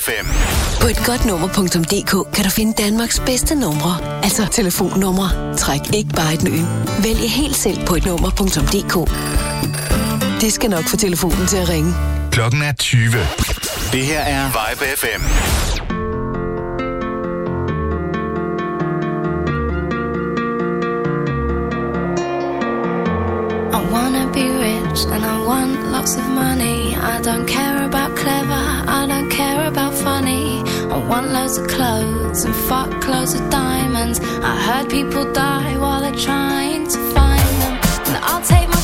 FM. På et godt nummer.dk kan du finde Danmarks bedste numre. Altså telefonnumre. Træk ikke bare et nø. Vælg helt selv på et nummer.dk. Det skal nok få telefonen til at ringe. Klokken er 20. Det her er Vibe FM. I wanna be rich and I want lots of money. I don't care want loads of clothes and fuck loads of diamonds. I heard people die while they're trying to find them. And I'll take my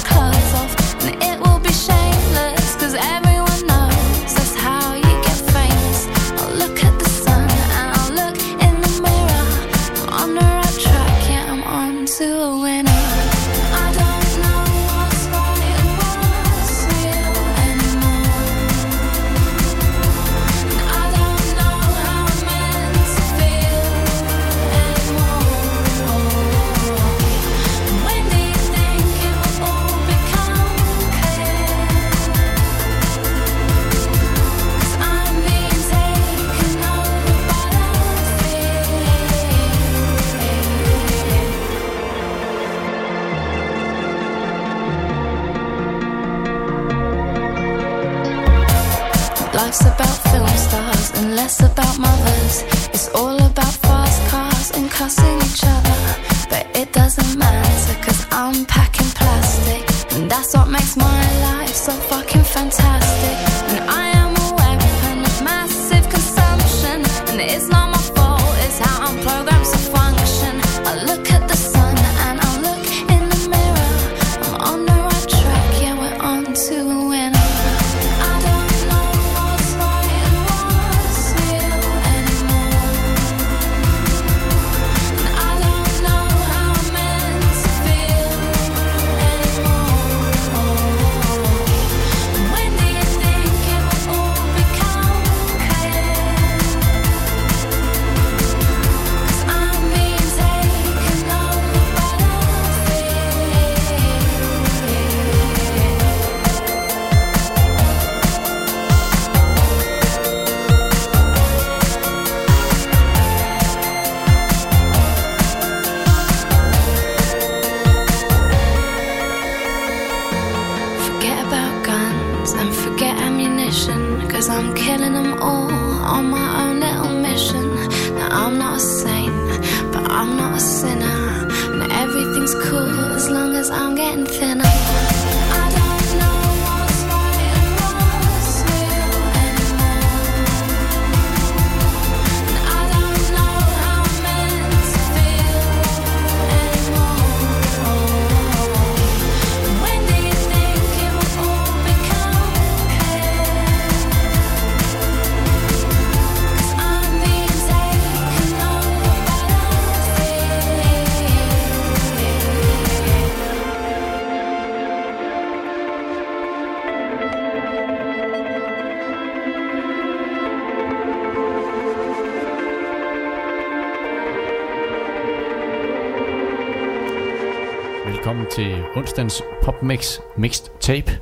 onsdagens PopMix Mixed Tape.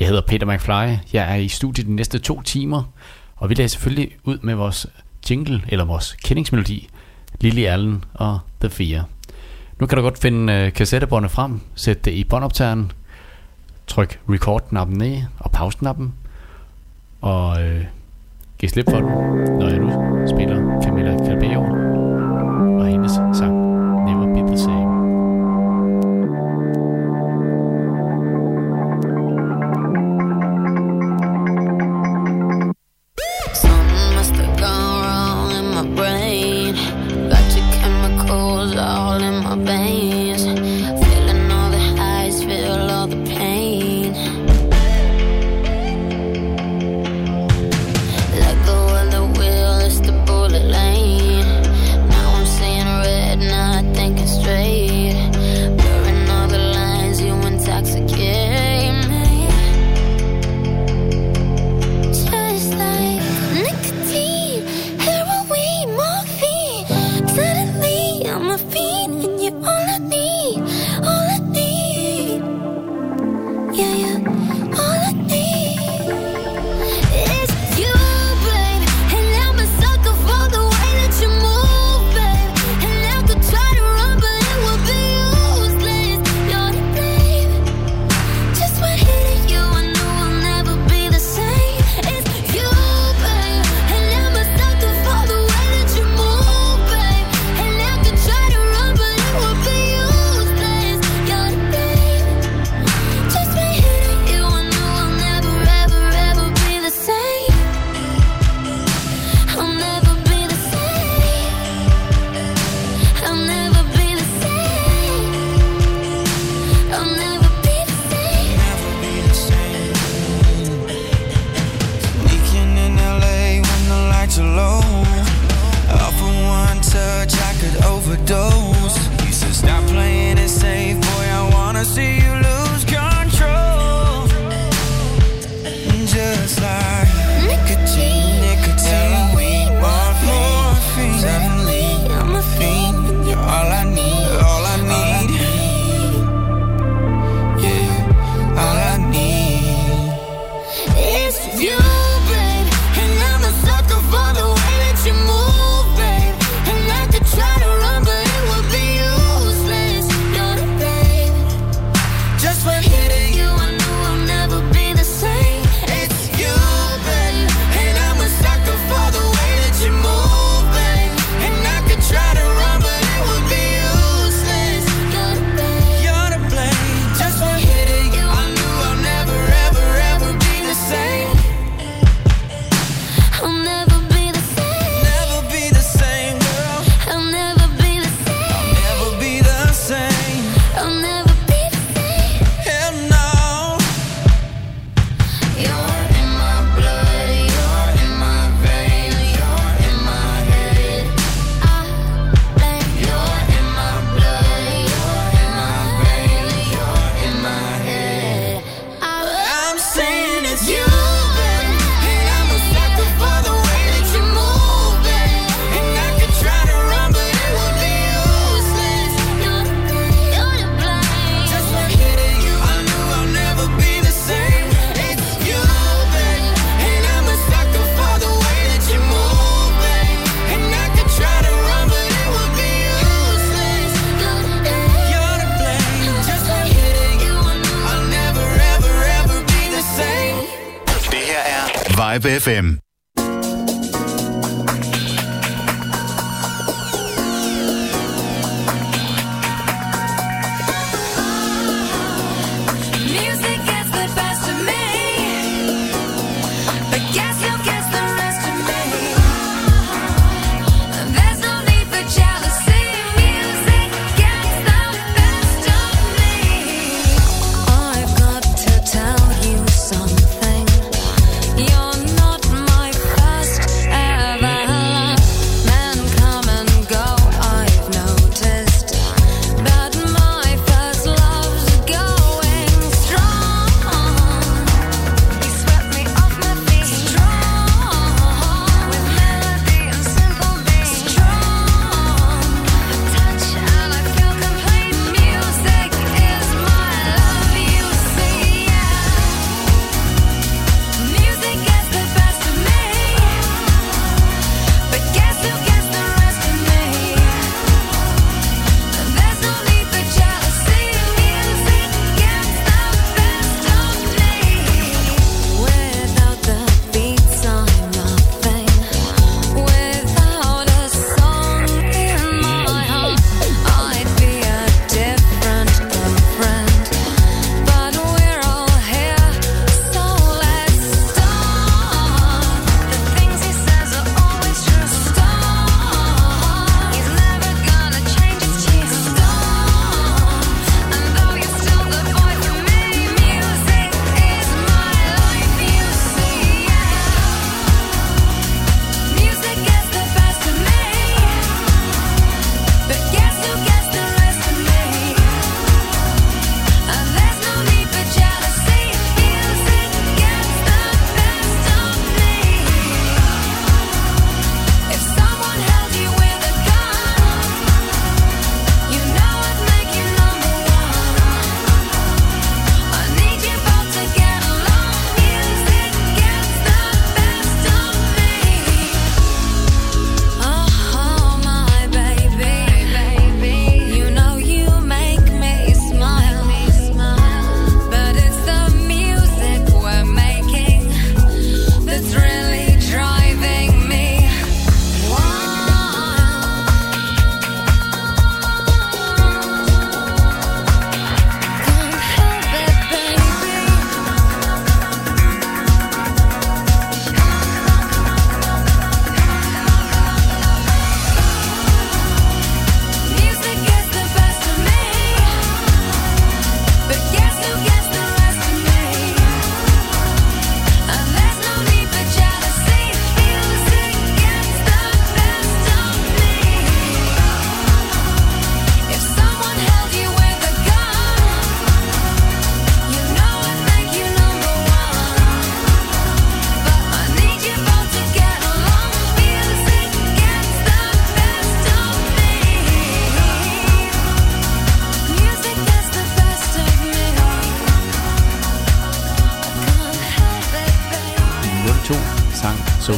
Jeg hedder Peter McFly. Jeg er i studiet de næste to timer, og vi lader selvfølgelig ud med vores jingle, eller vores kendingsmelodi, Lily Allen og The Fear. Nu kan du godt finde øh, kassettebåndet frem, sætte det i båndoptageren, tryk record-knappen ned og pause-knappen, og øh, giv slip for den, når jeg nu spiller Camilla Calbert. Live FM.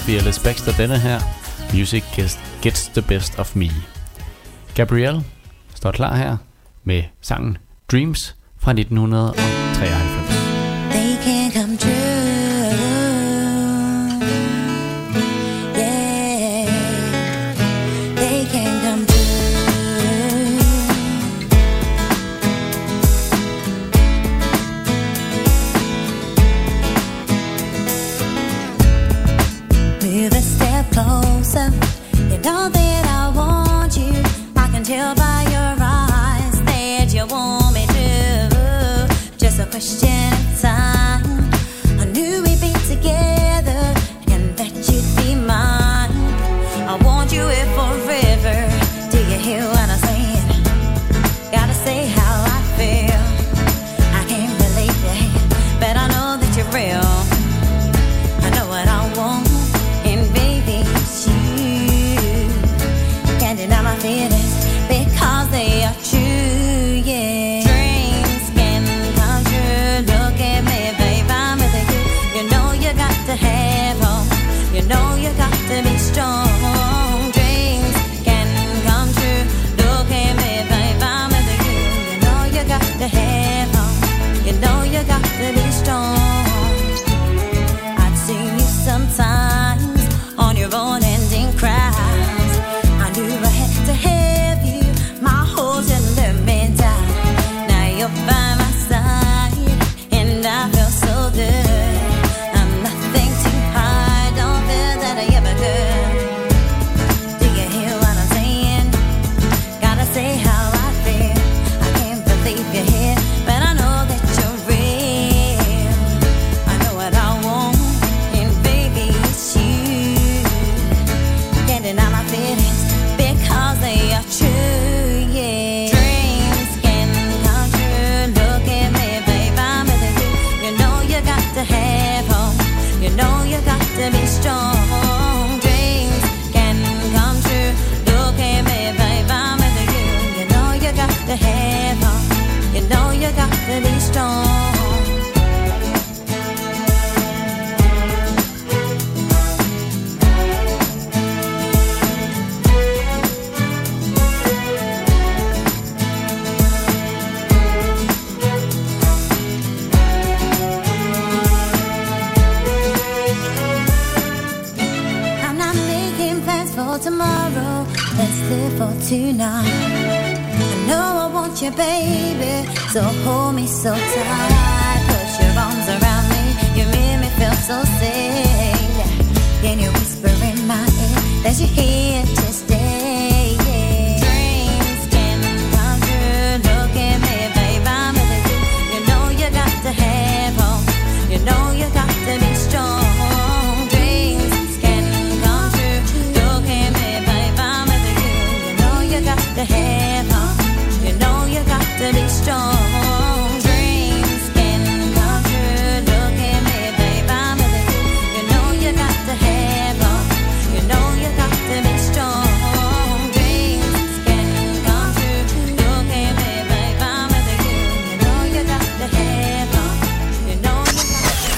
Fearless Baxter denne her. Music gets, gets the best of me. Gabrielle står klar her med sangen Dreams fra 1993.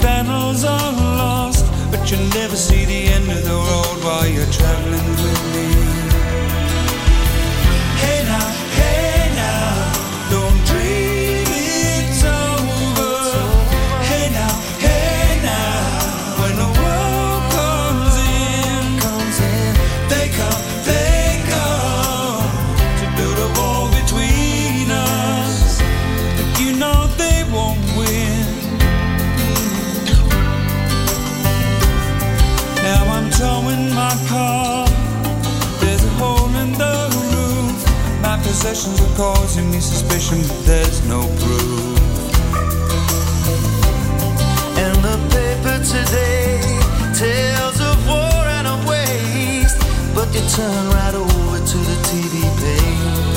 panels are lost, but you'll never see the end of the road while you're traveling with me. Sessions are causing me suspicion, but there's no proof. And the paper today tells of war and a waste, but you turn right over to the TV page.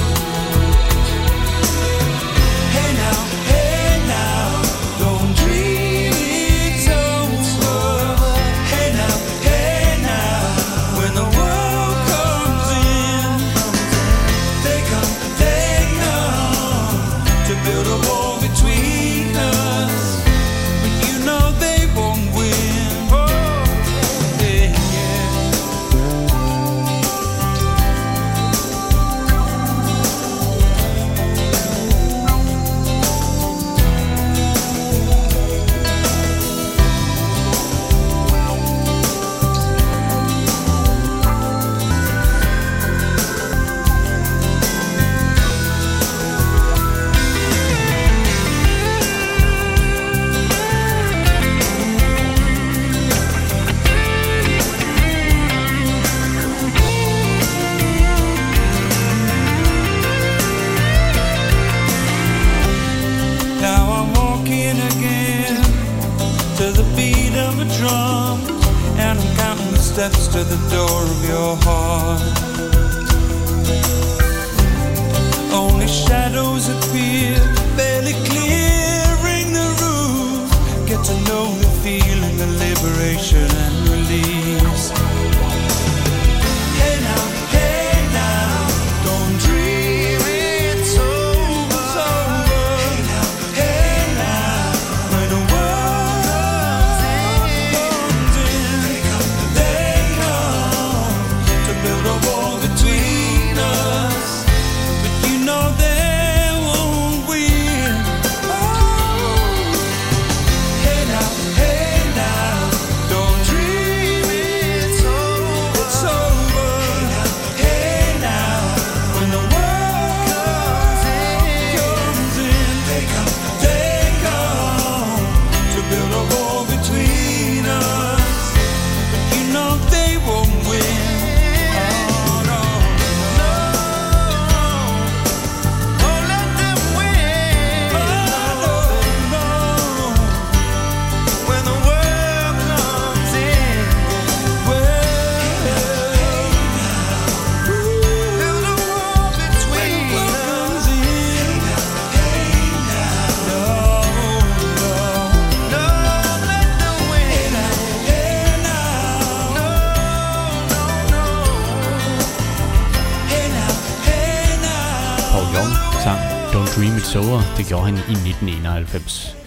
det gjorde han i 1991.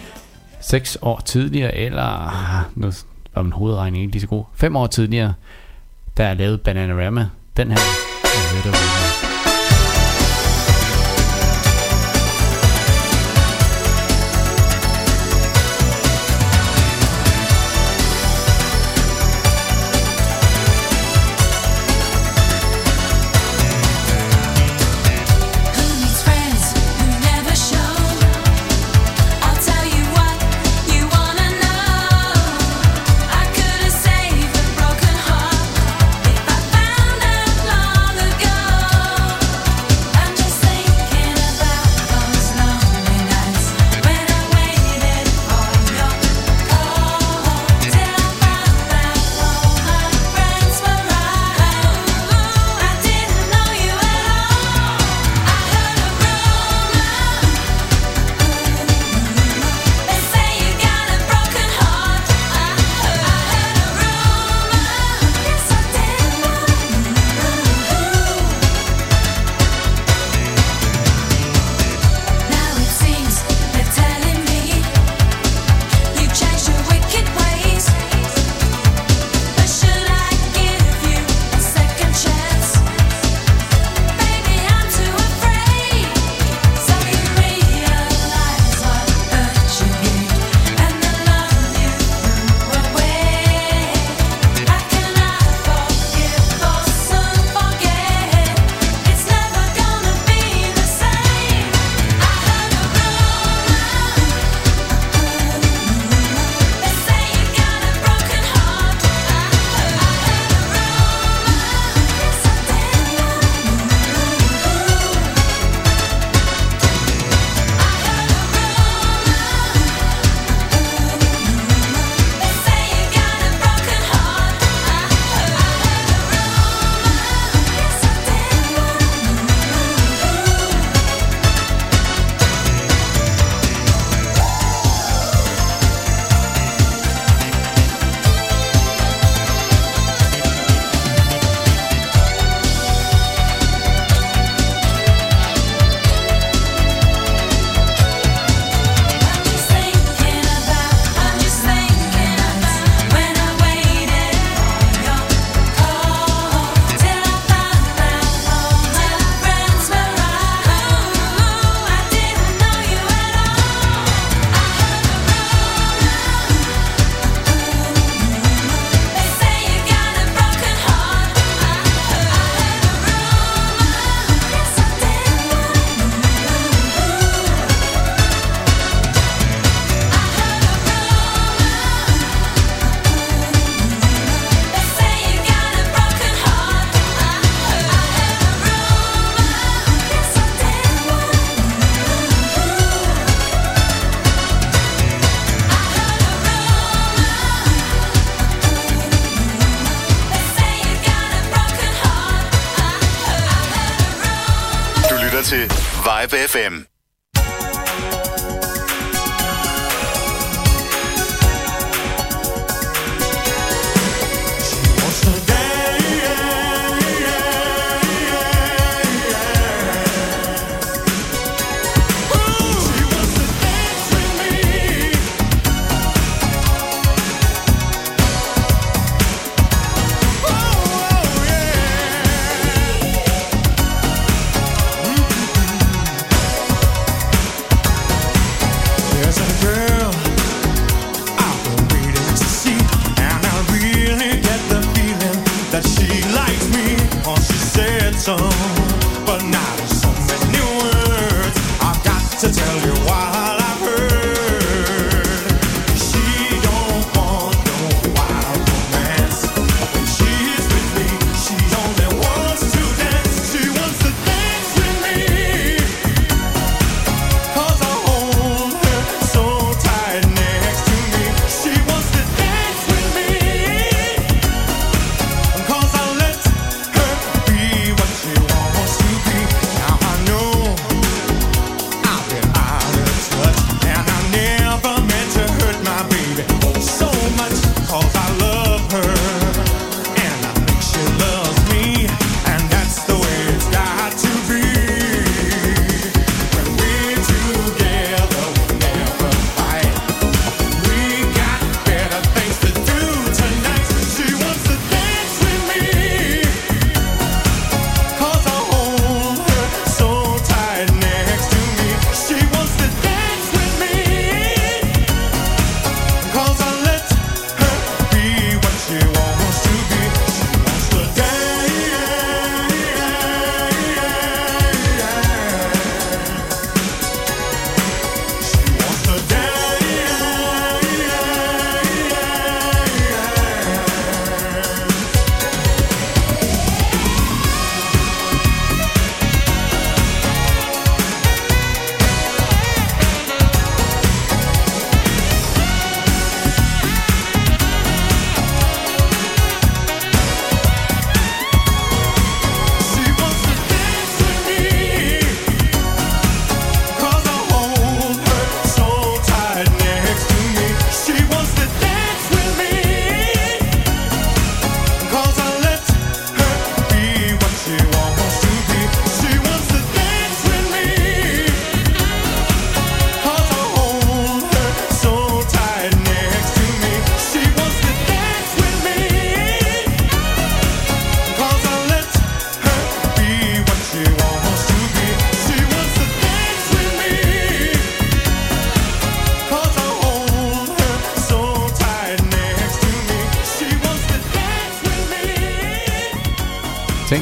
Seks år tidligere, eller nu var min hovedregning ikke lige så god, fem år tidligere, der er lavet Bananarama. Den her, jeg hørte, Live FM.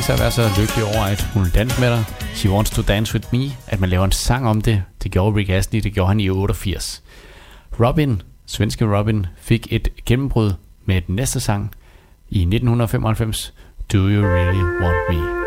sig at være så lykkelig over, at hun vil med dig. She Wants to Dance With Me, at man laver en sang om det. Det gjorde Rick Astley, det gjorde han i 88. Robin, svenske Robin, fik et gennembrud med den næste sang i 1995, Do You Really Want Me?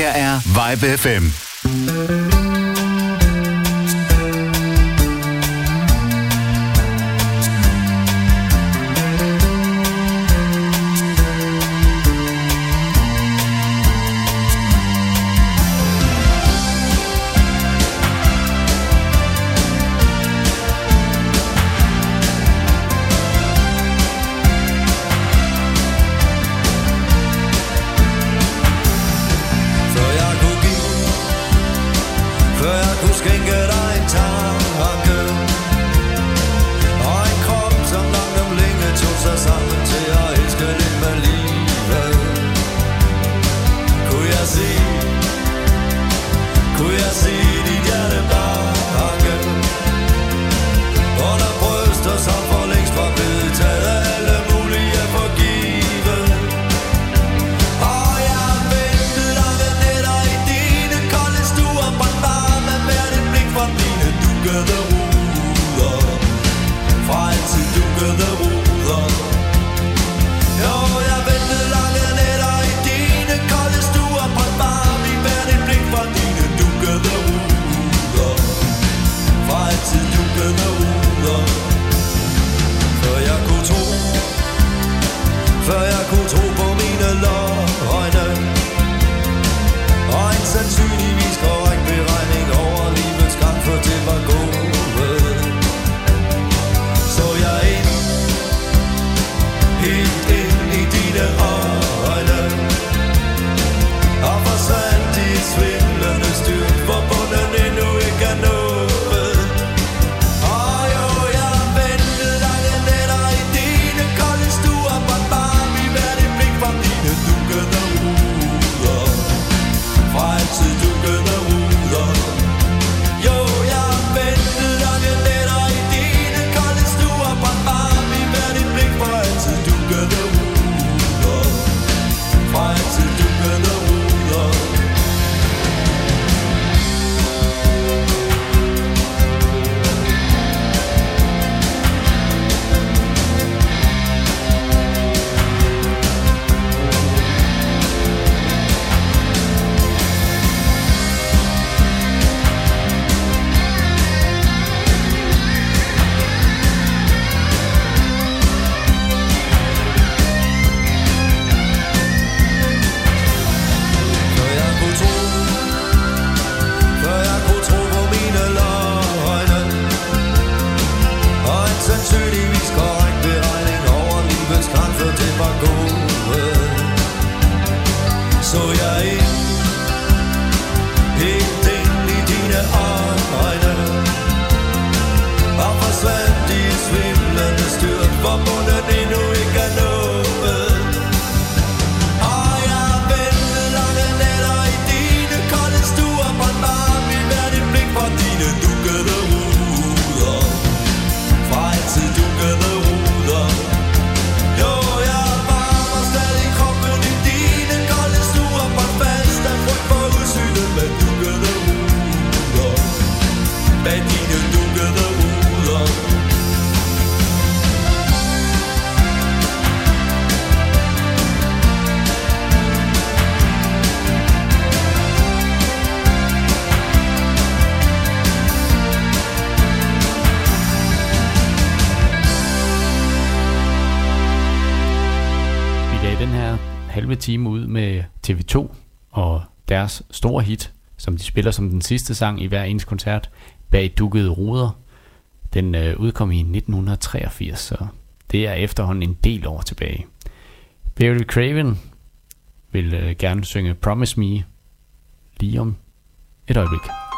MDR Vibe FM. deres store hit, som de spiller som den sidste sang i hver ens koncert, Bag dukkede ruder. Den øh, udkom i 1983, så det er efterhånden en del år tilbage. Barry Craven vil øh, gerne synge Promise Me lige om et øjeblik.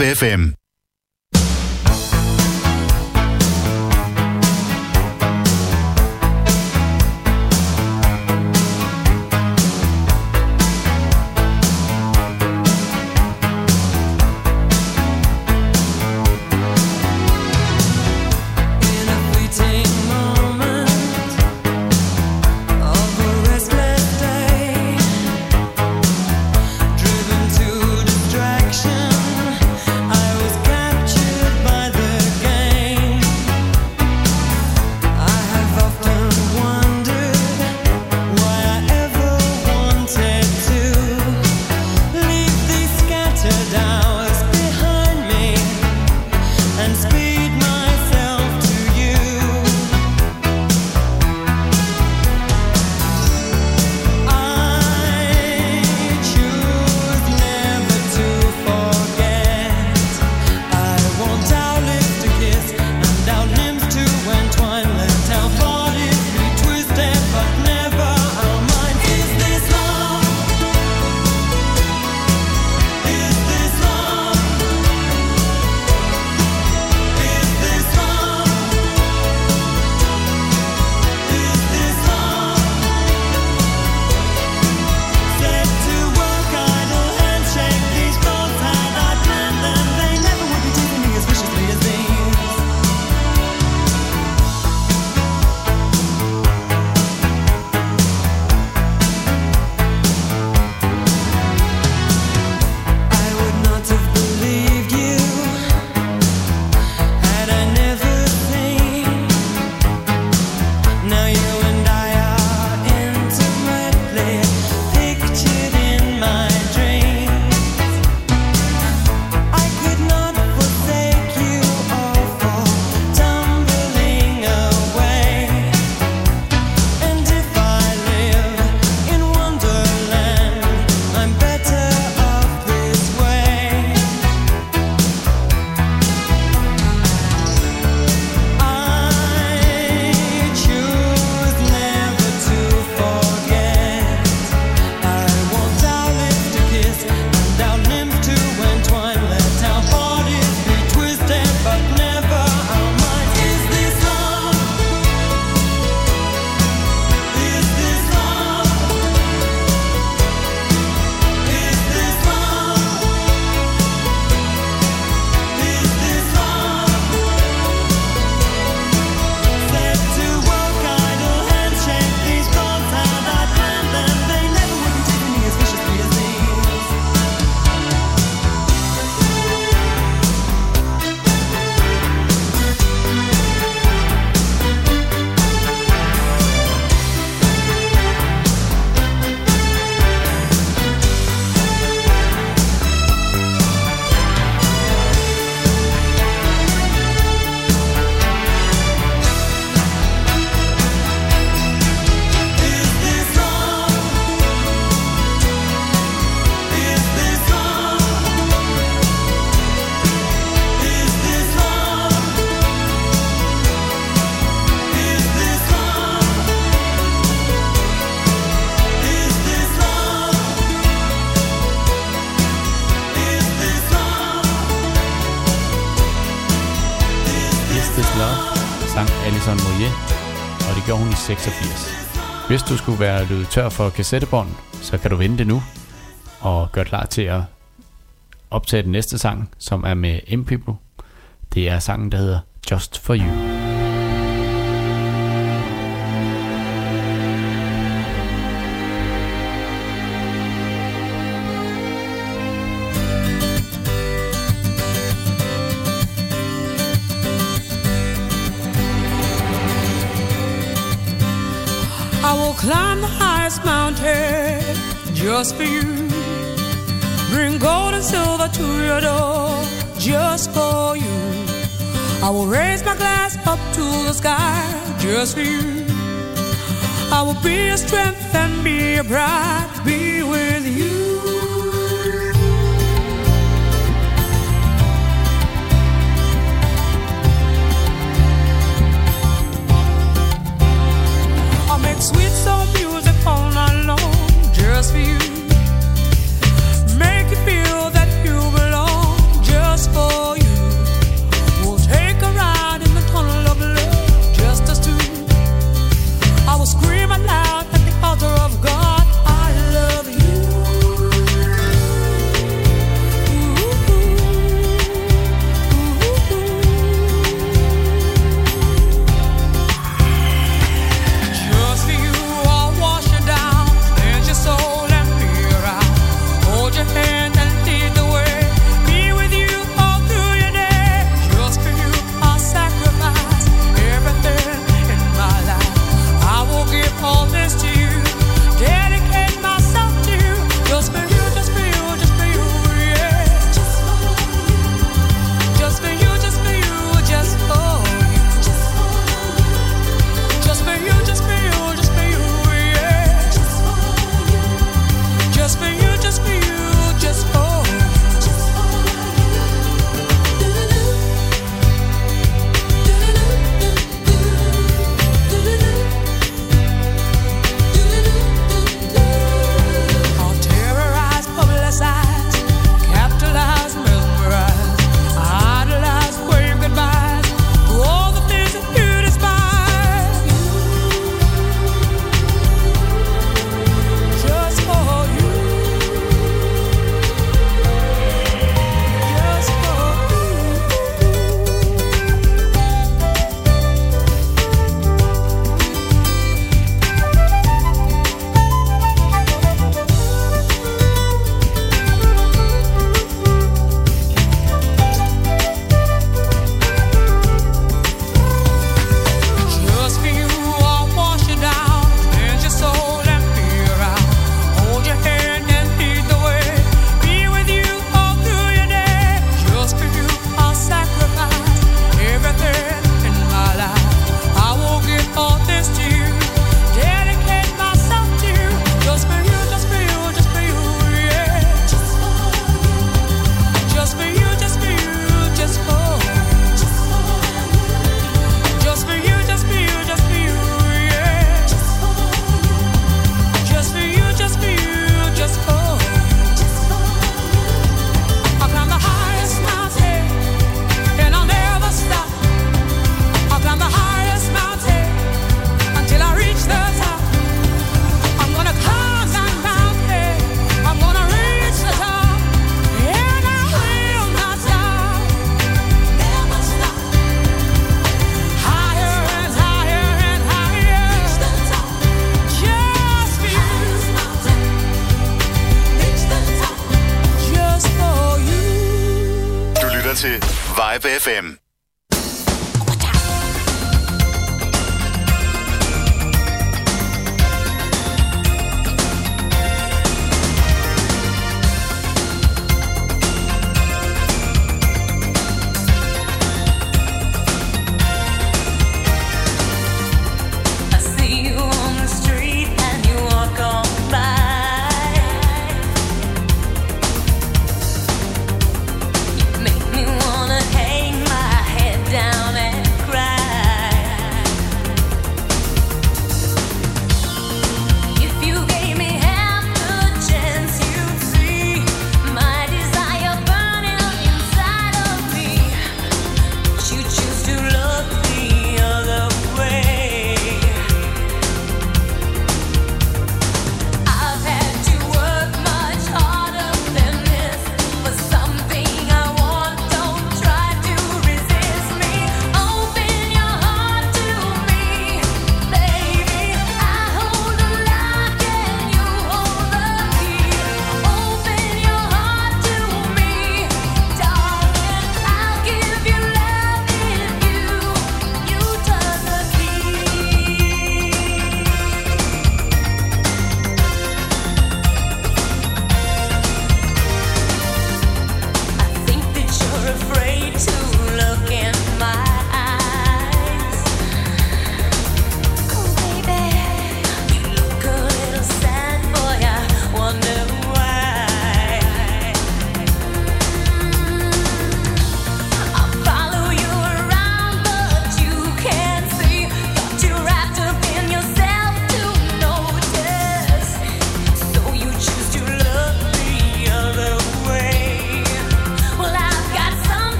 Trip FM. Hvis du skulle være løbet tør for kassettebånd, så kan du vende det nu og gøre klar til at optage den næste sang, som er med M-People. Det er sangen, der hedder Just For You. just for you. Bring gold and silver to your door just for you. I will raise my glass up to the sky just for you. I will be your strength and be your bride, be with you. I'll make sweet so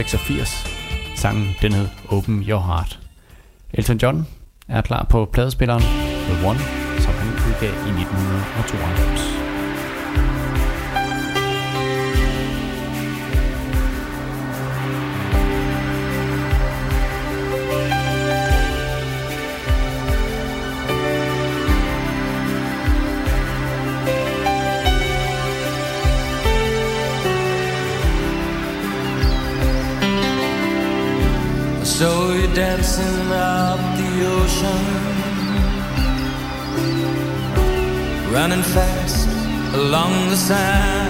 1986. Sangen den hed Open Your Heart. Elton John er klar på pladespilleren The One, som han udgav i 1992. along the sand.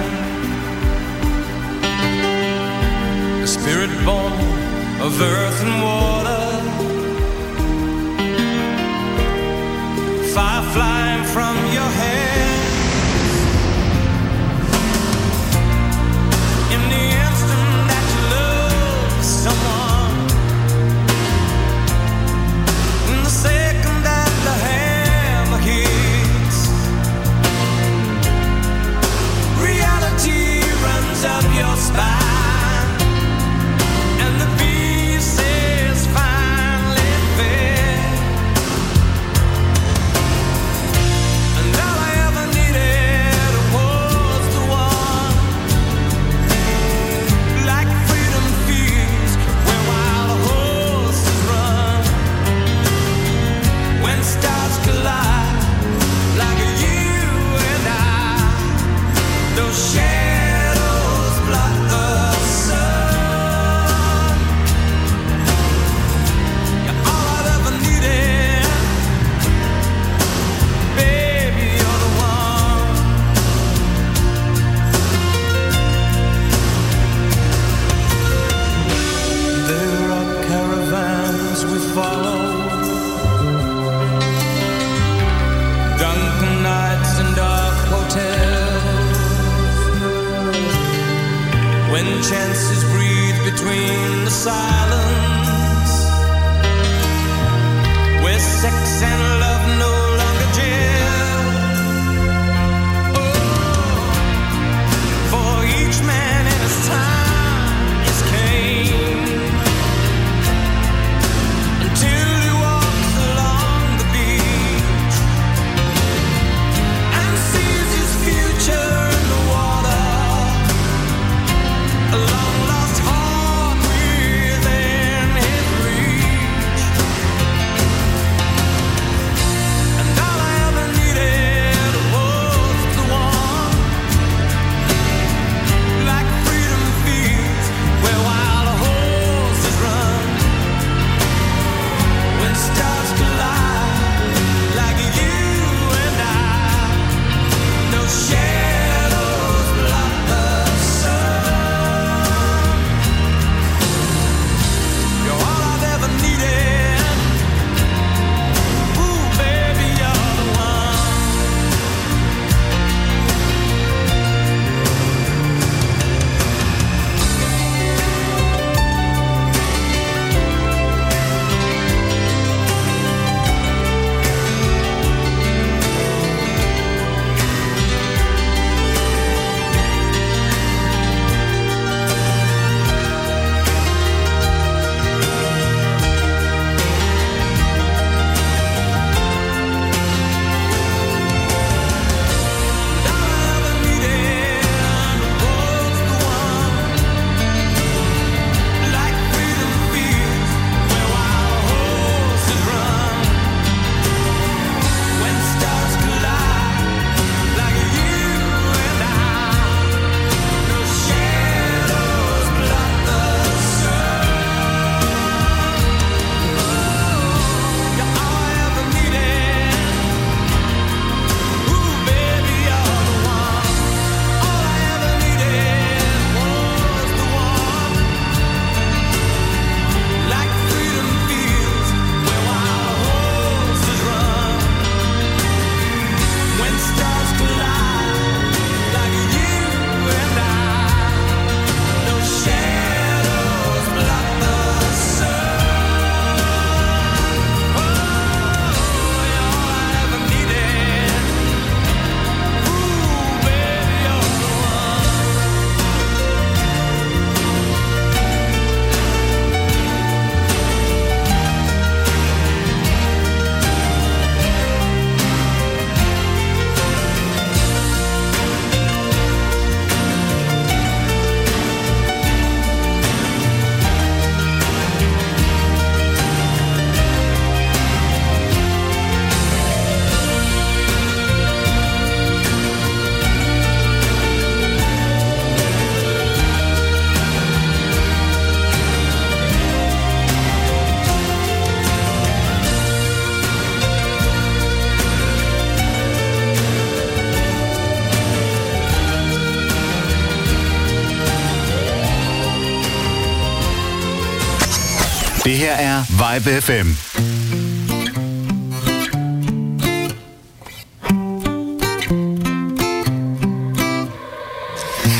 MDR er Vibe FM.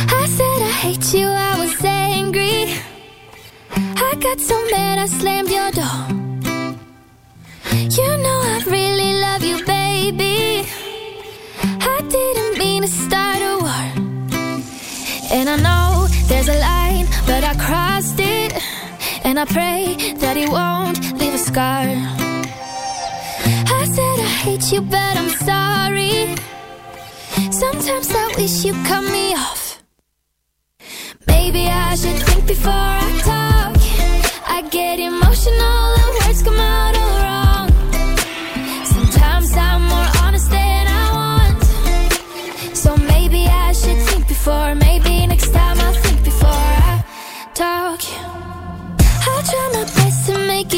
I said I hate you, I was angry. I got so mad I slammed your door. You know I really love you, baby. I didn't mean to start a war. And I know there's a line, but I crossed it. And I pray that it won't leave a scar. I said I hate you but I'm sorry. Sometimes I wish you cut me off. Maybe I should think before I talk. I get emotional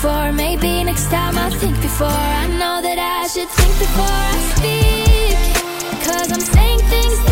before. Maybe next time I'll think before. I know that I should think before I speak. Cause I'm saying things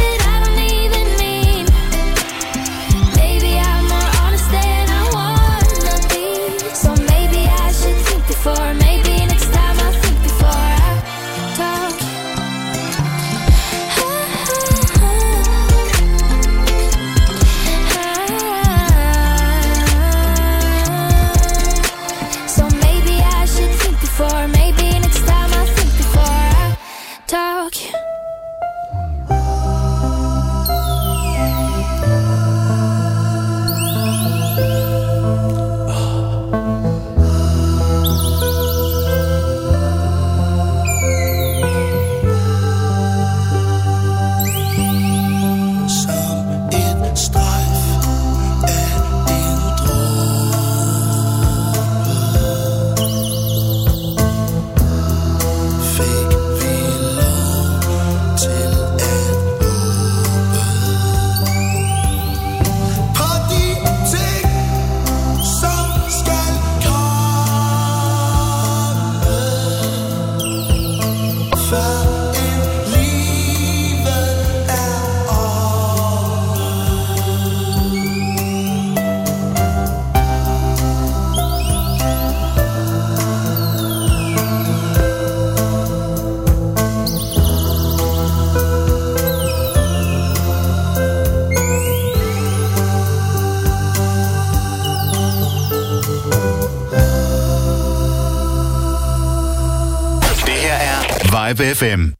Live FM.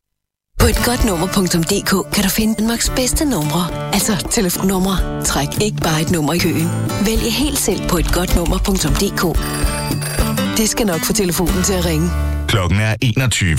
På etgodtnummer.dk kan du finde Danmarks bedste numre. Altså telefonnumre. Træk ikke bare et nummer i køen. Vælg helt selv på etgodtnummer.dk. Det skal nok få telefonen til at ringe. Klokken er 21.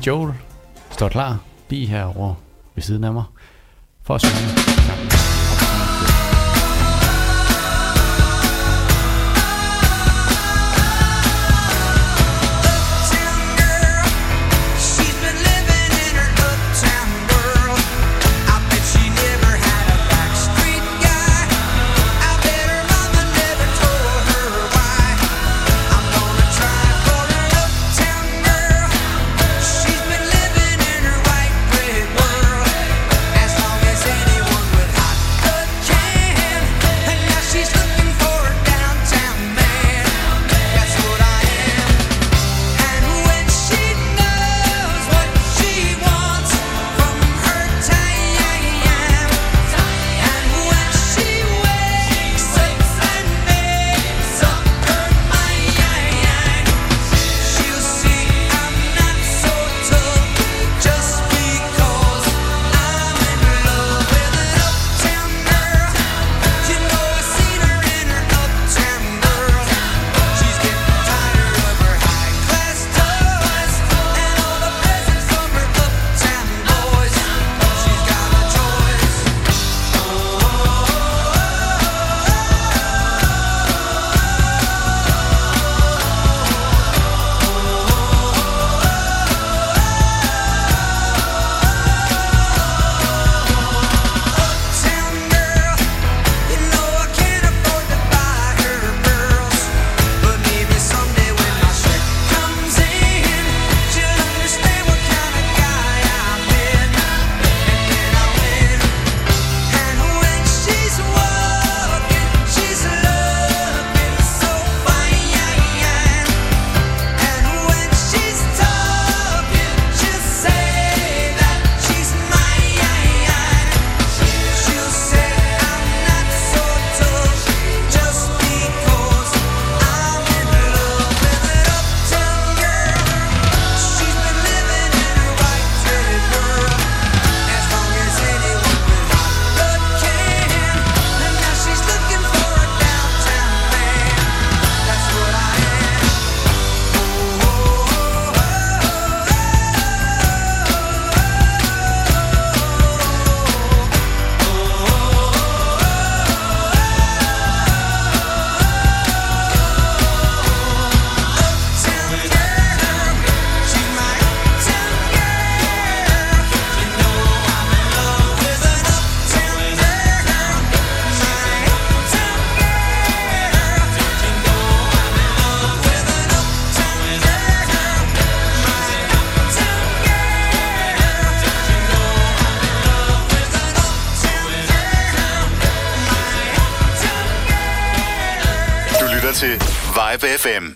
Billy Joel står klar, bi herovre ved siden af mig, for at synge sammen. FM.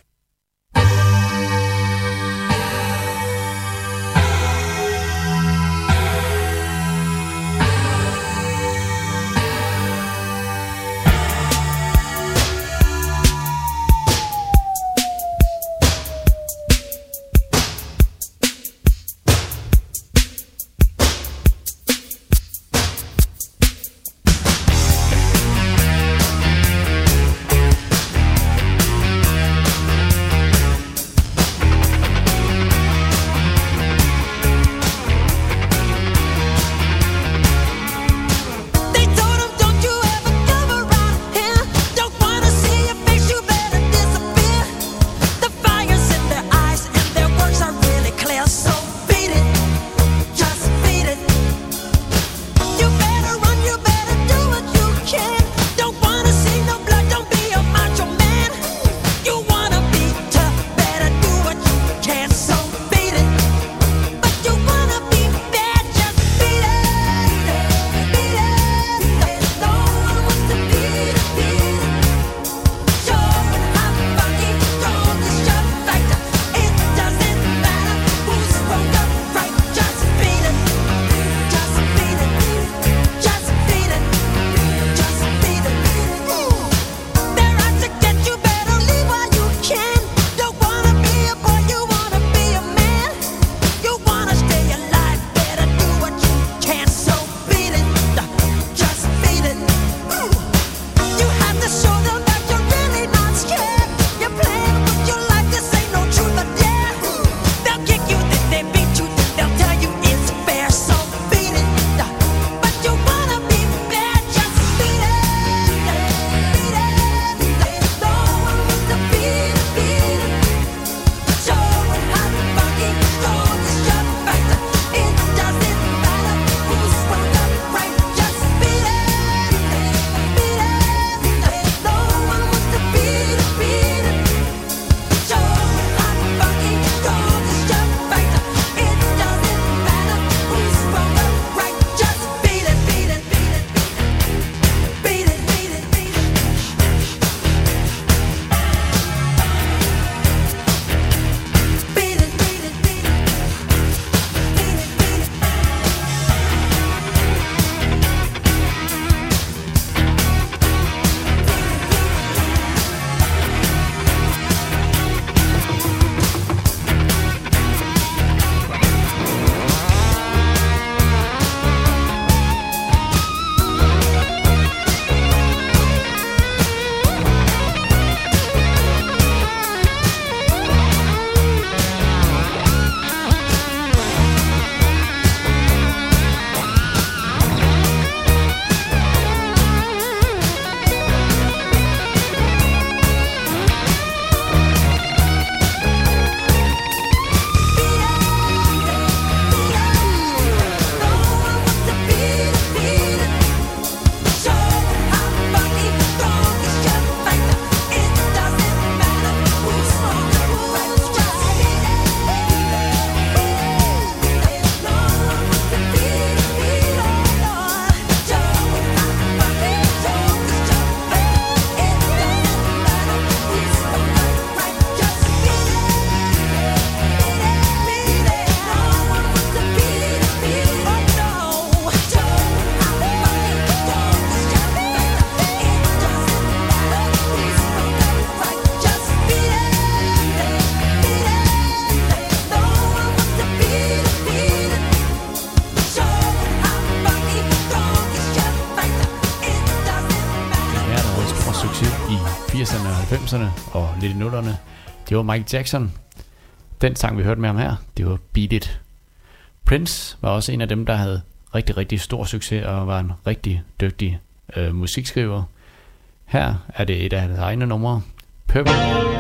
lidt i nullerne, det var Mike Jackson. Den sang, vi hørte med ham her, det var Beat It. Prince var også en af dem, der havde rigtig, rigtig stor succes og var en rigtig dygtig øh, musikskriver. Her er det et af hans egne numre, Purple.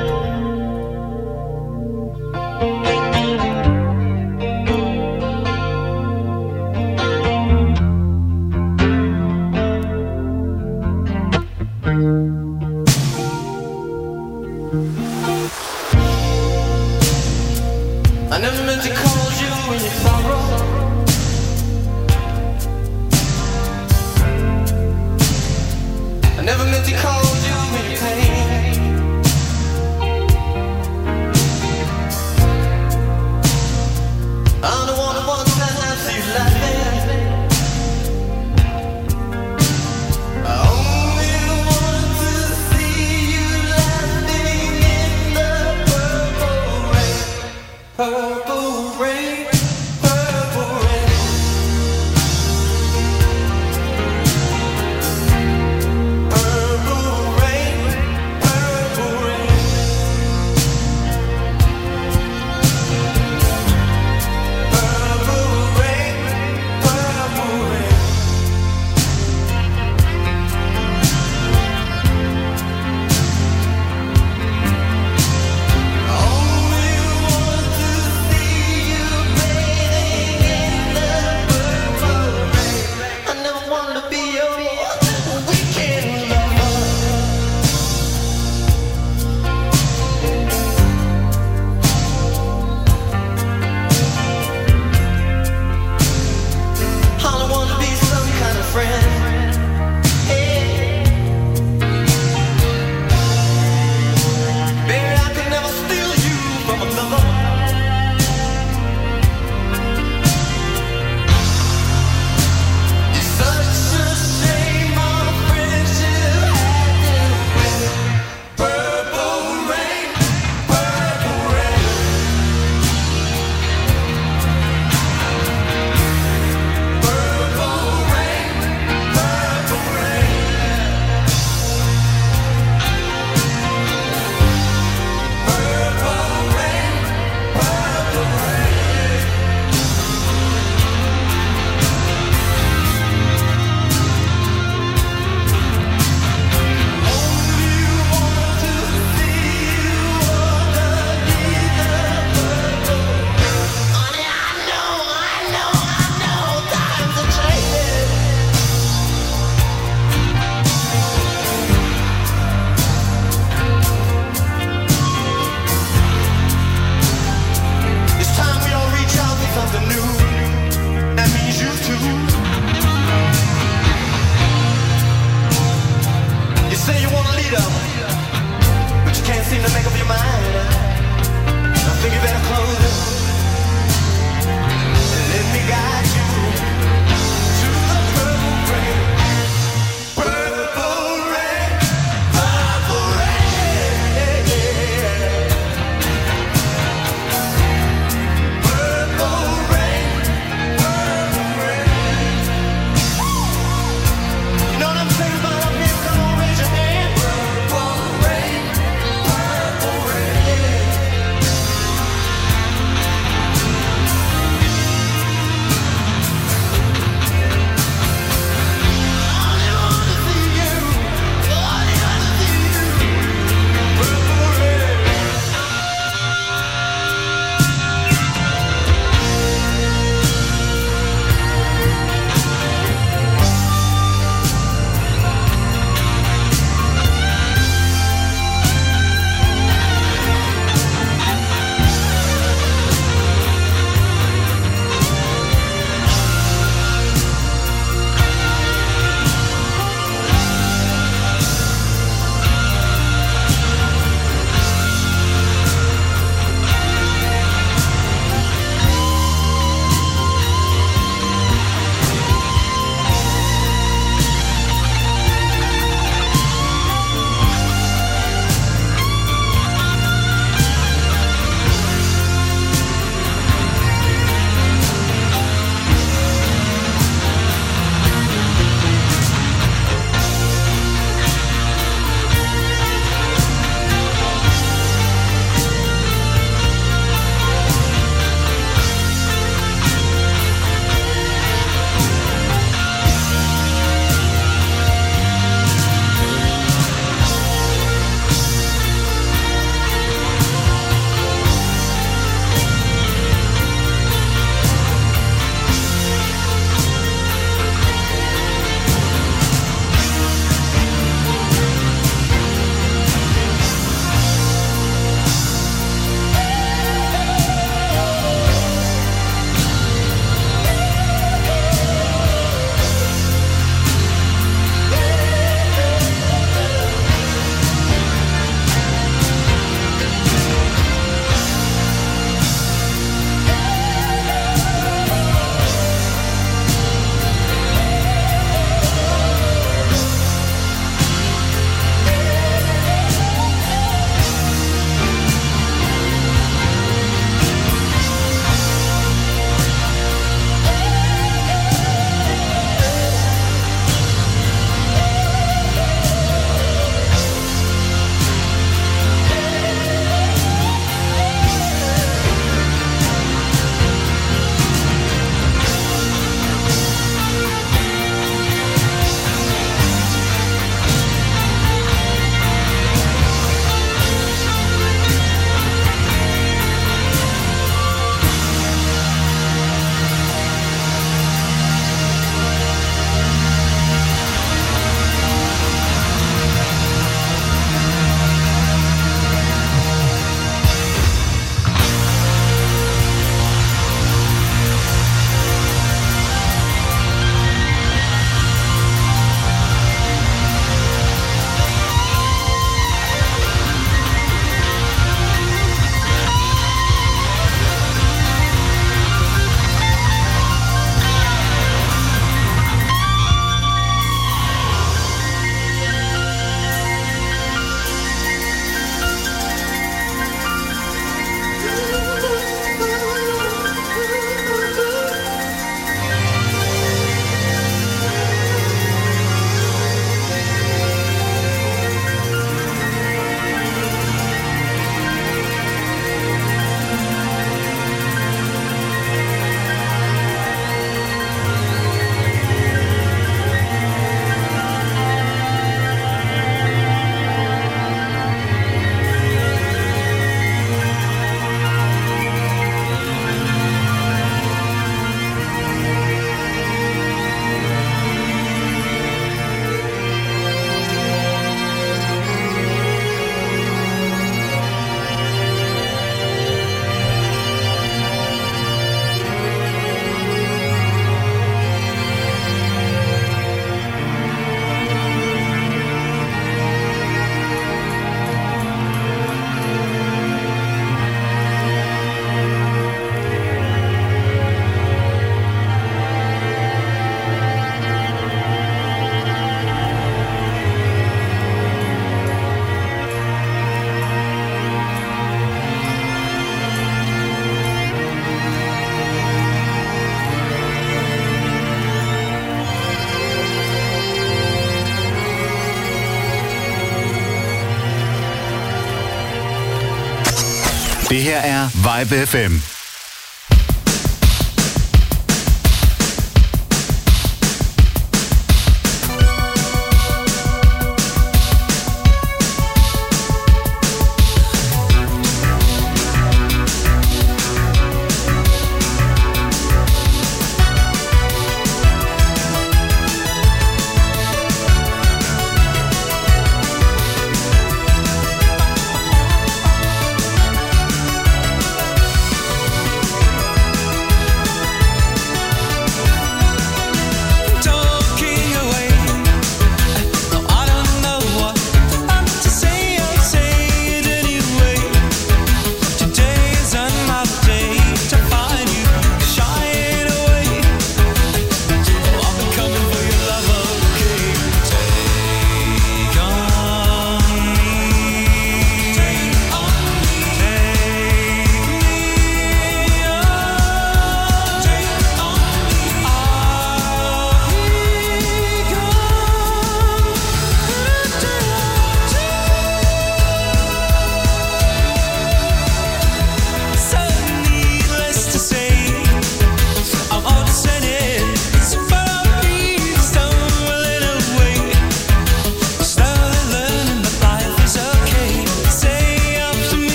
Det her er Vibe FM.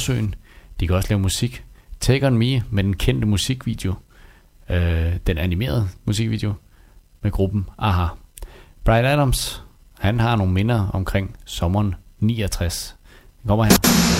Storsøen. De kan også lave musik. Take On Me med den kendte musikvideo. Øh, den animerede musikvideo med gruppen Aha. Brian Adams, han har nogle minder omkring sommeren 69. Den kommer her.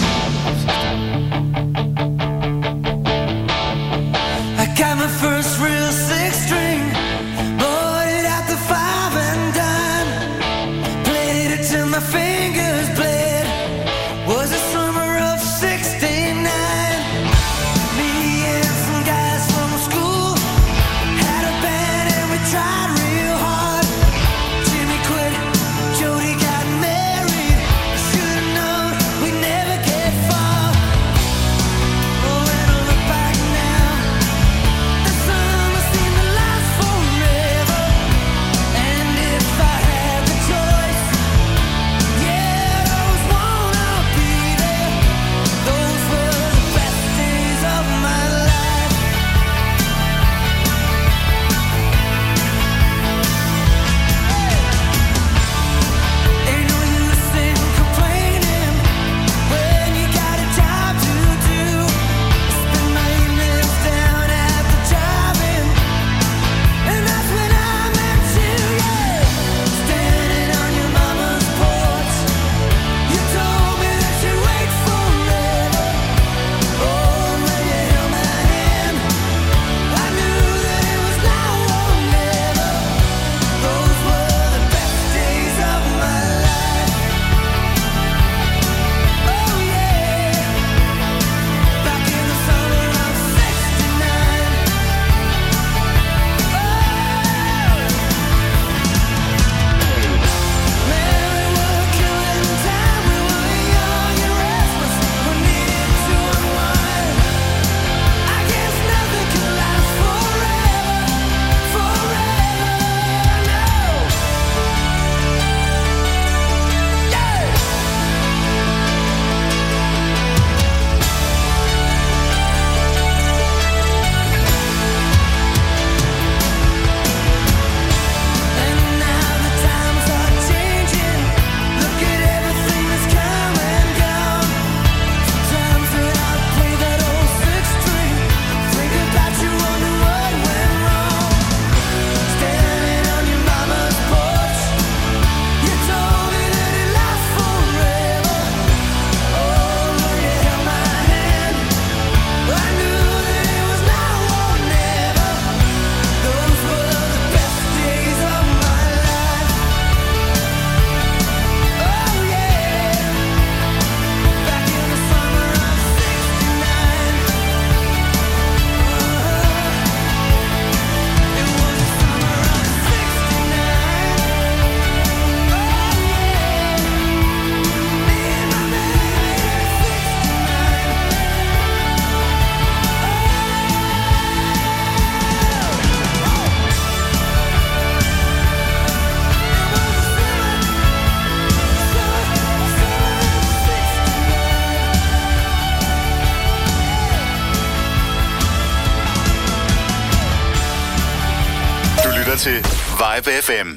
UPFM.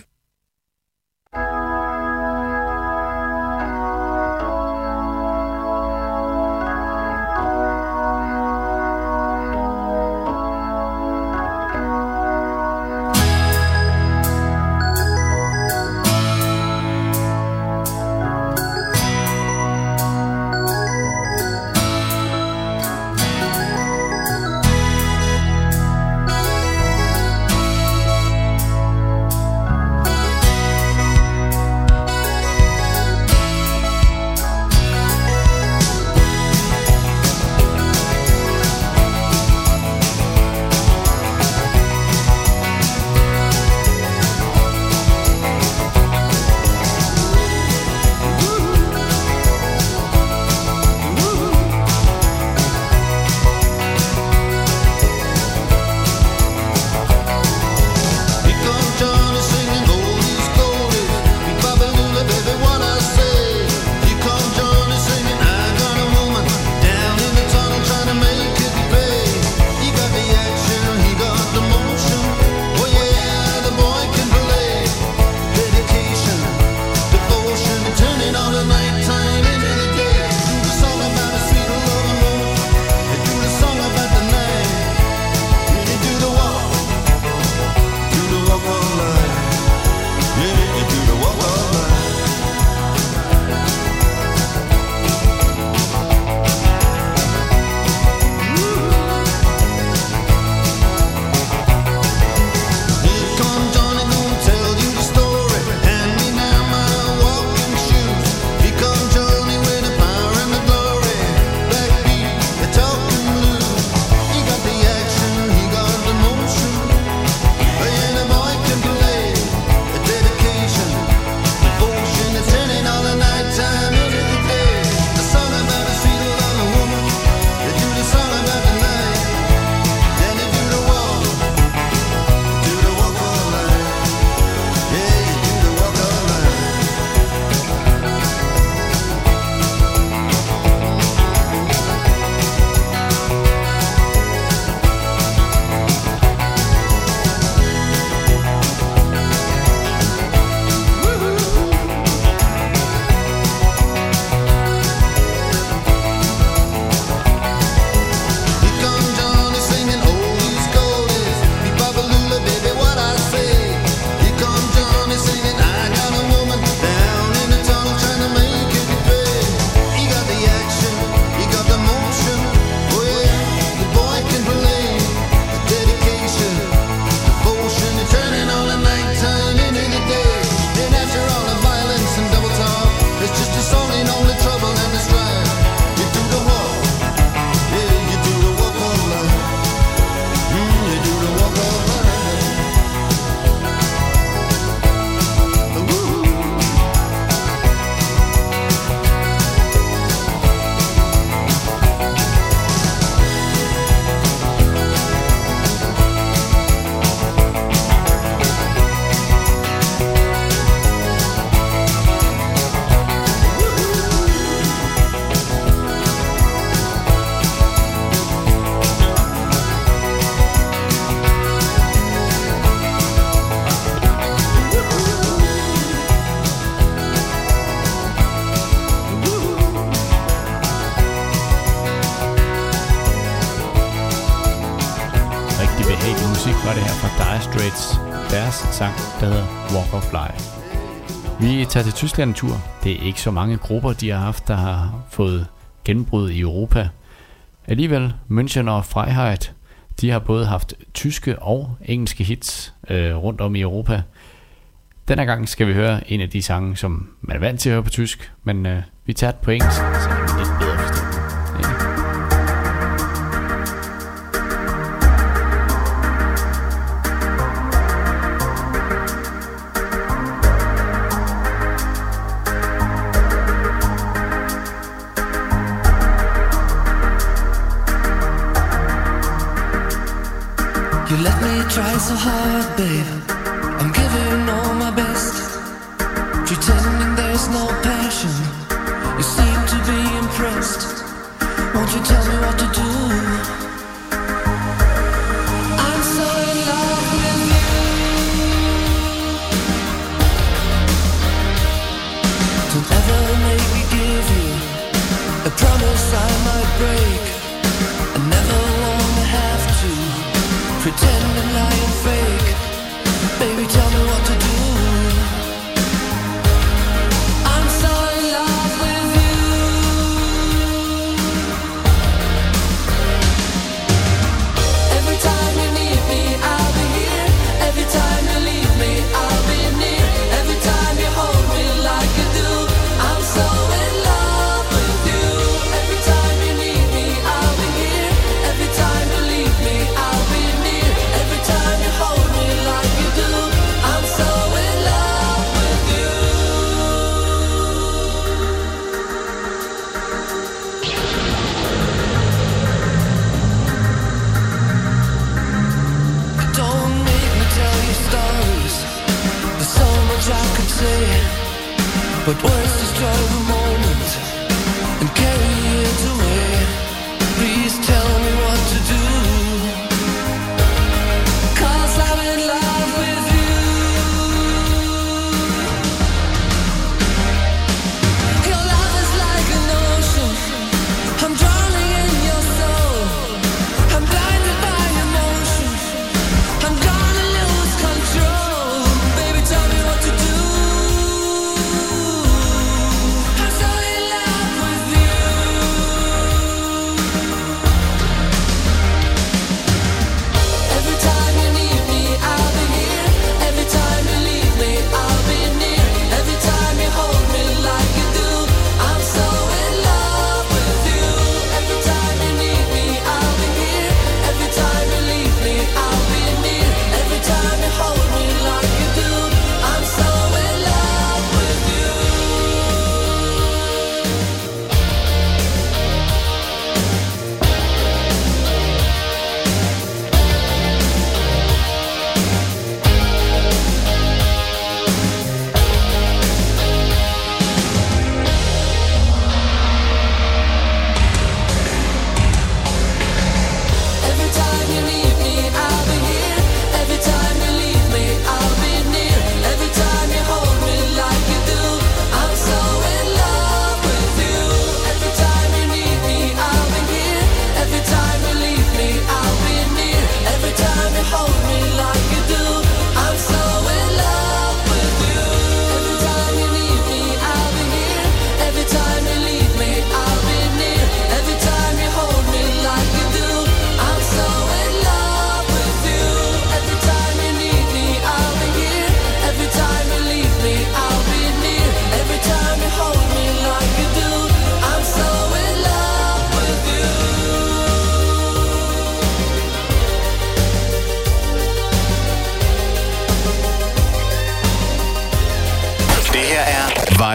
Tager til Tyskland en tur. Det er ikke så mange grupper, de har haft, der har fået genbrud i Europa. Alligevel, München og Freiheit, de har både haft tyske og engelske hits øh, rundt om i Europa. Denne gang skal vi høre en af de sange, som man er vant til at høre på tysk, men øh, vi tager det på engelsk, try so hard, babe. I'm giving all my best, pretending there's no passion. You seem to be impressed. Won't you tell me what to do? I'm so in love with you. Don't ever make me give you a promise I might break. I never pretend and lie but what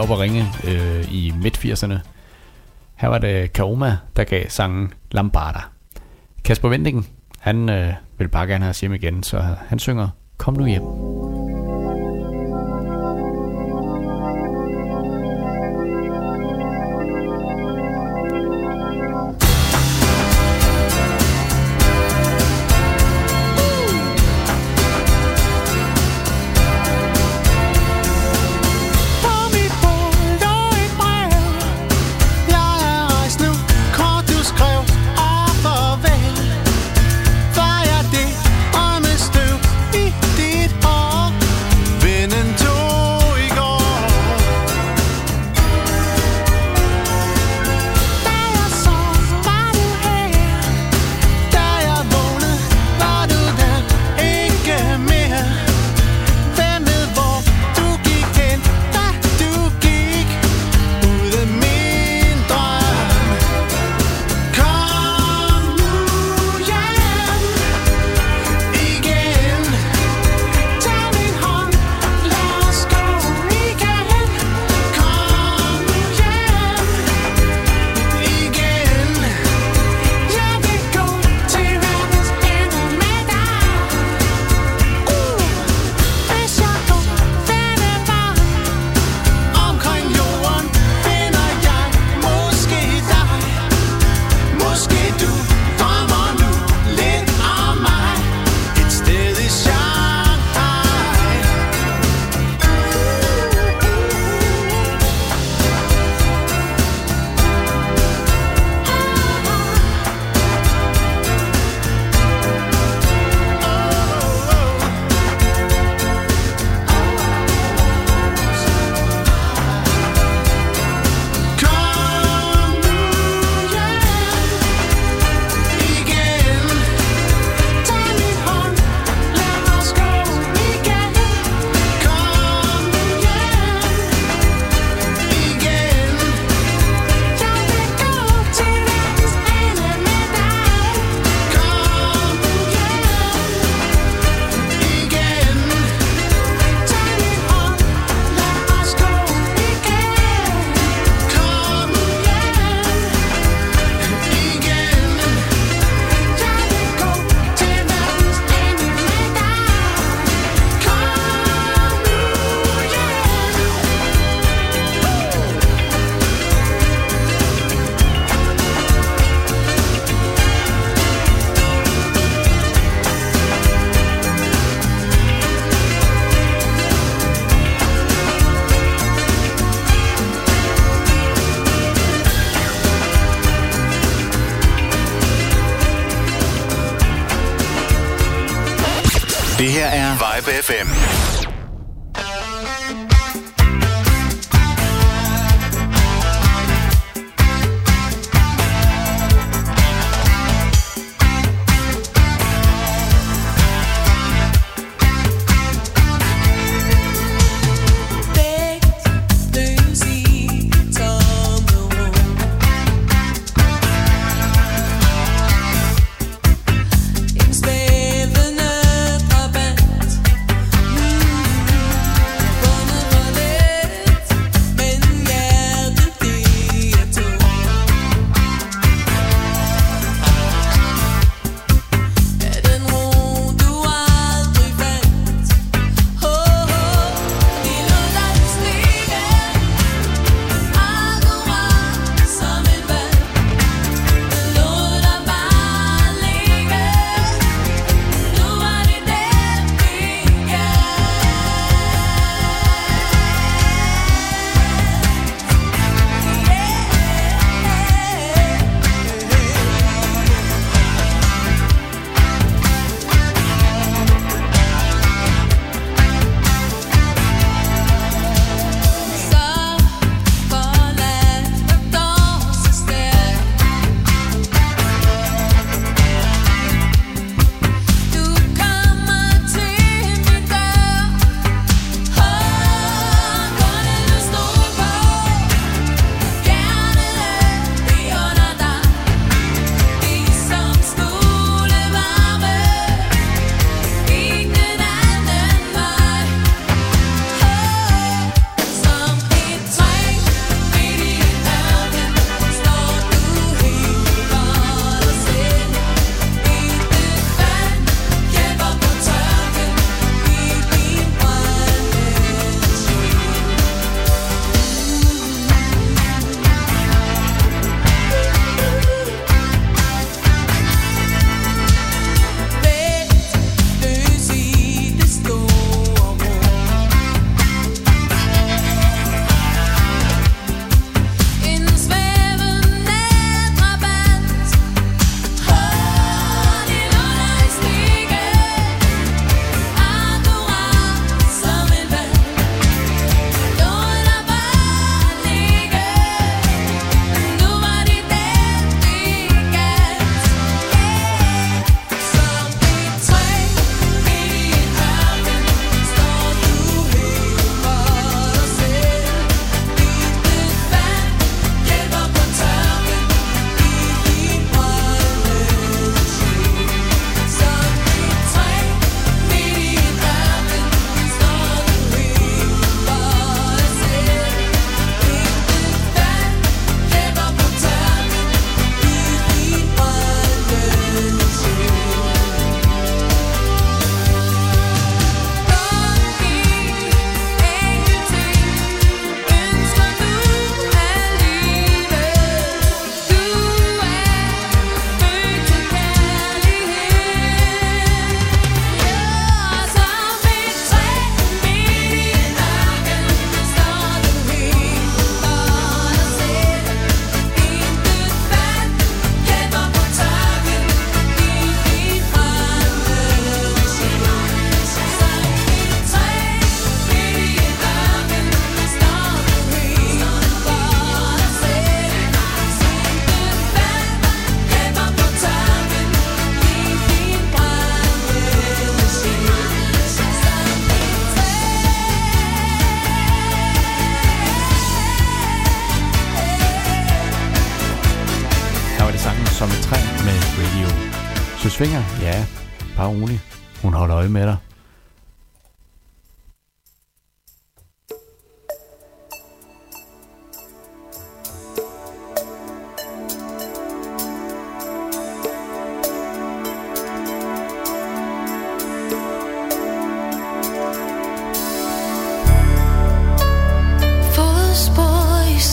virkelig op at ringe øh, i midt-80'erne. Her var det Kaoma, der gav sangen Lambada. Kasper Vendingen, han øh, vil bare gerne have os hjem igen, så han synger Kom nu hjem. pe FM.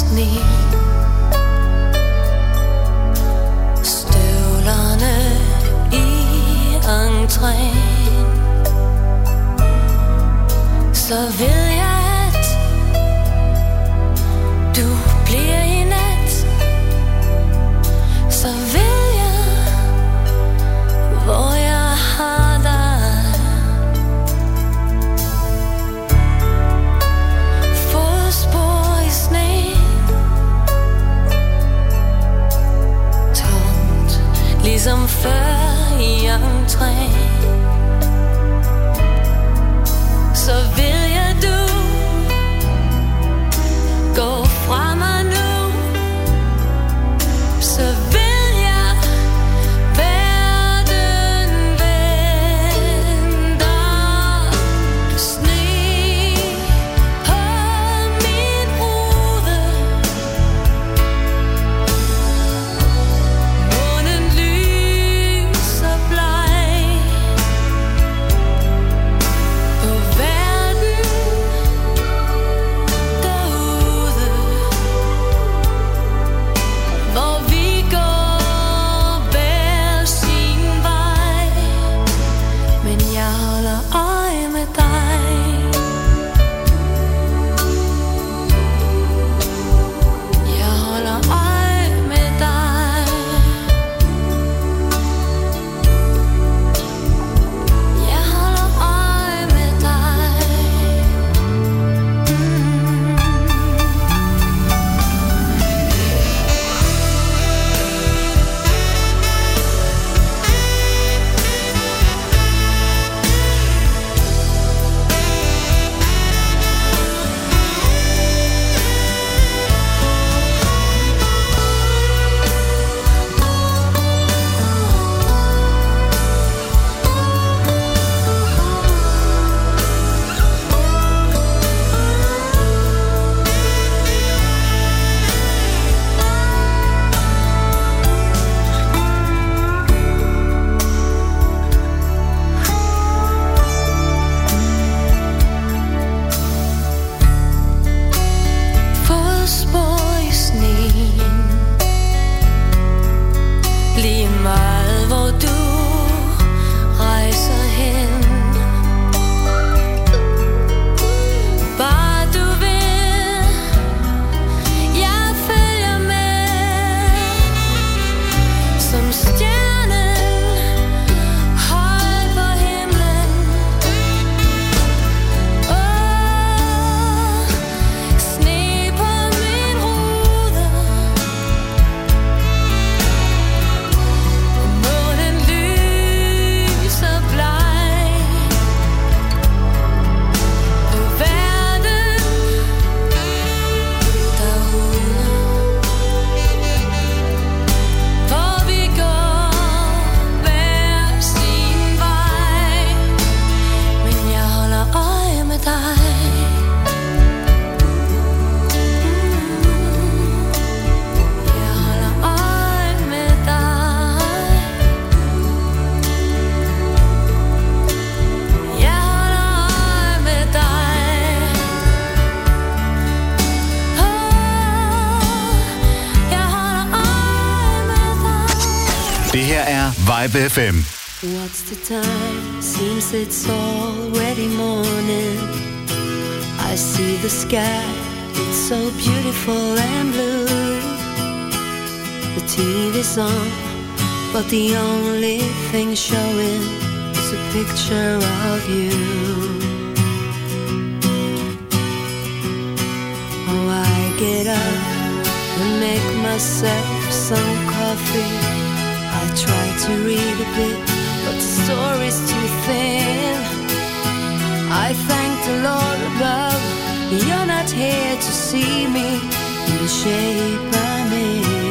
Sne Støvlerne i entréen. Så vil er Vibe FM. What's the time? Seems it's already morning. I see the sky, it's so beautiful and blue. The TV's on, but the only thing showing is a picture of you. Oh, I get up and make myself some coffee. Try to read a bit, but the story's too thin. I thank the Lord above, you're not here to see me in the shape I'm in.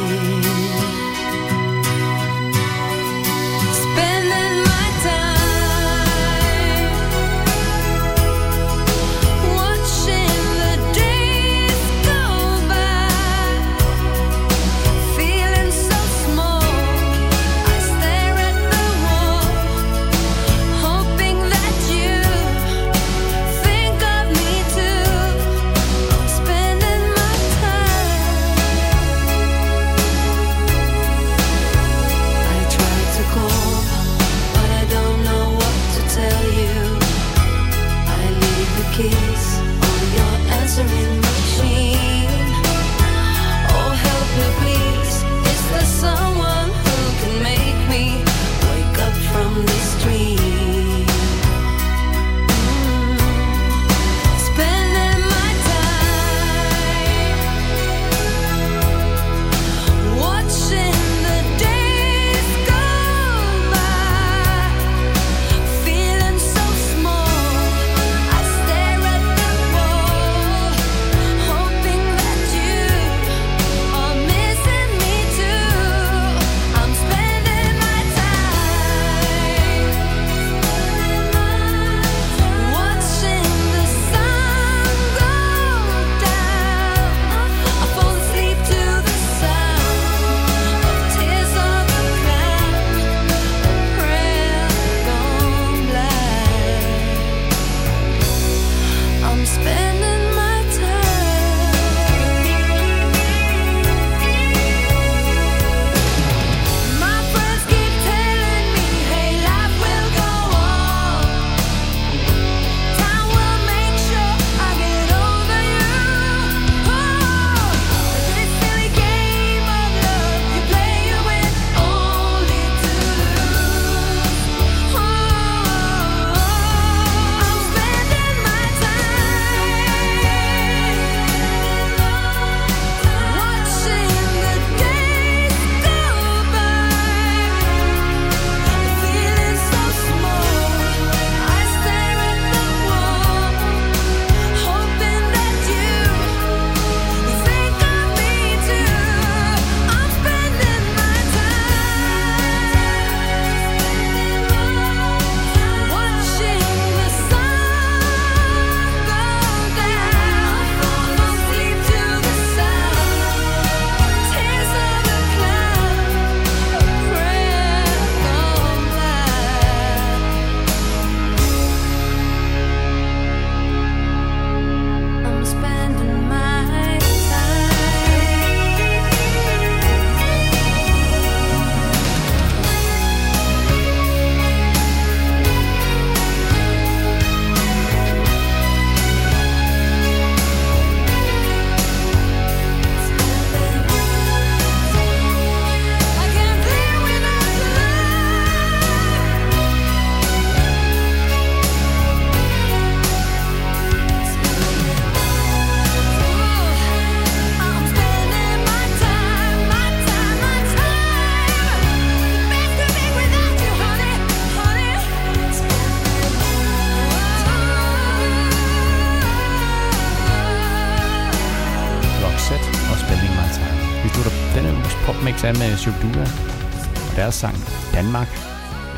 deres sang Danmark.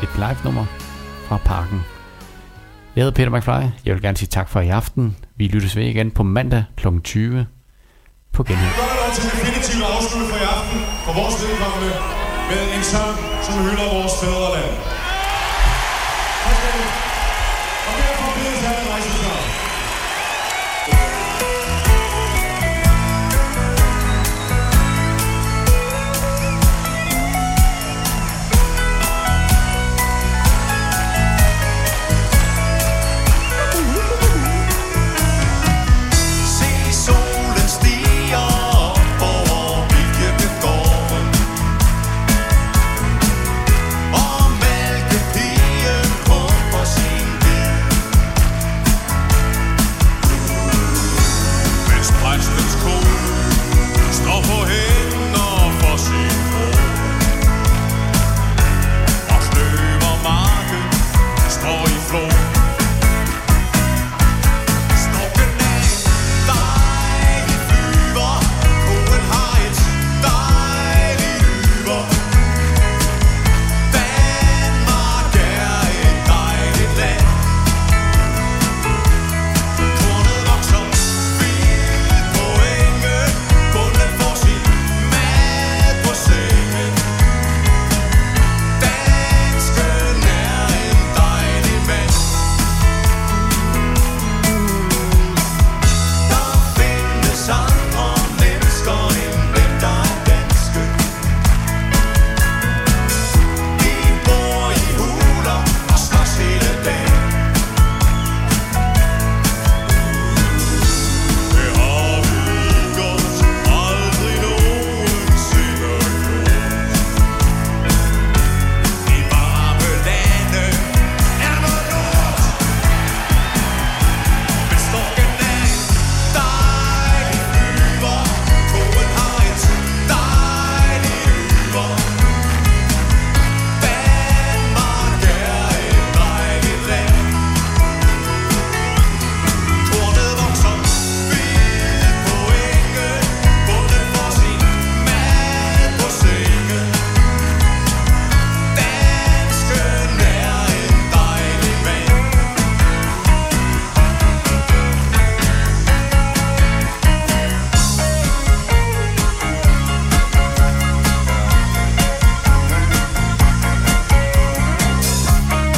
Et live-nummer fra Parken. Jeg hedder Peter McFly. Jeg vil gerne sige tak for i aften. Vi lyttes ved igen på mandag kl. 20 på genhør. Vi går til definitivt afslutte for i aften for vores vedkommende med en sang, som hylder vores fædreland.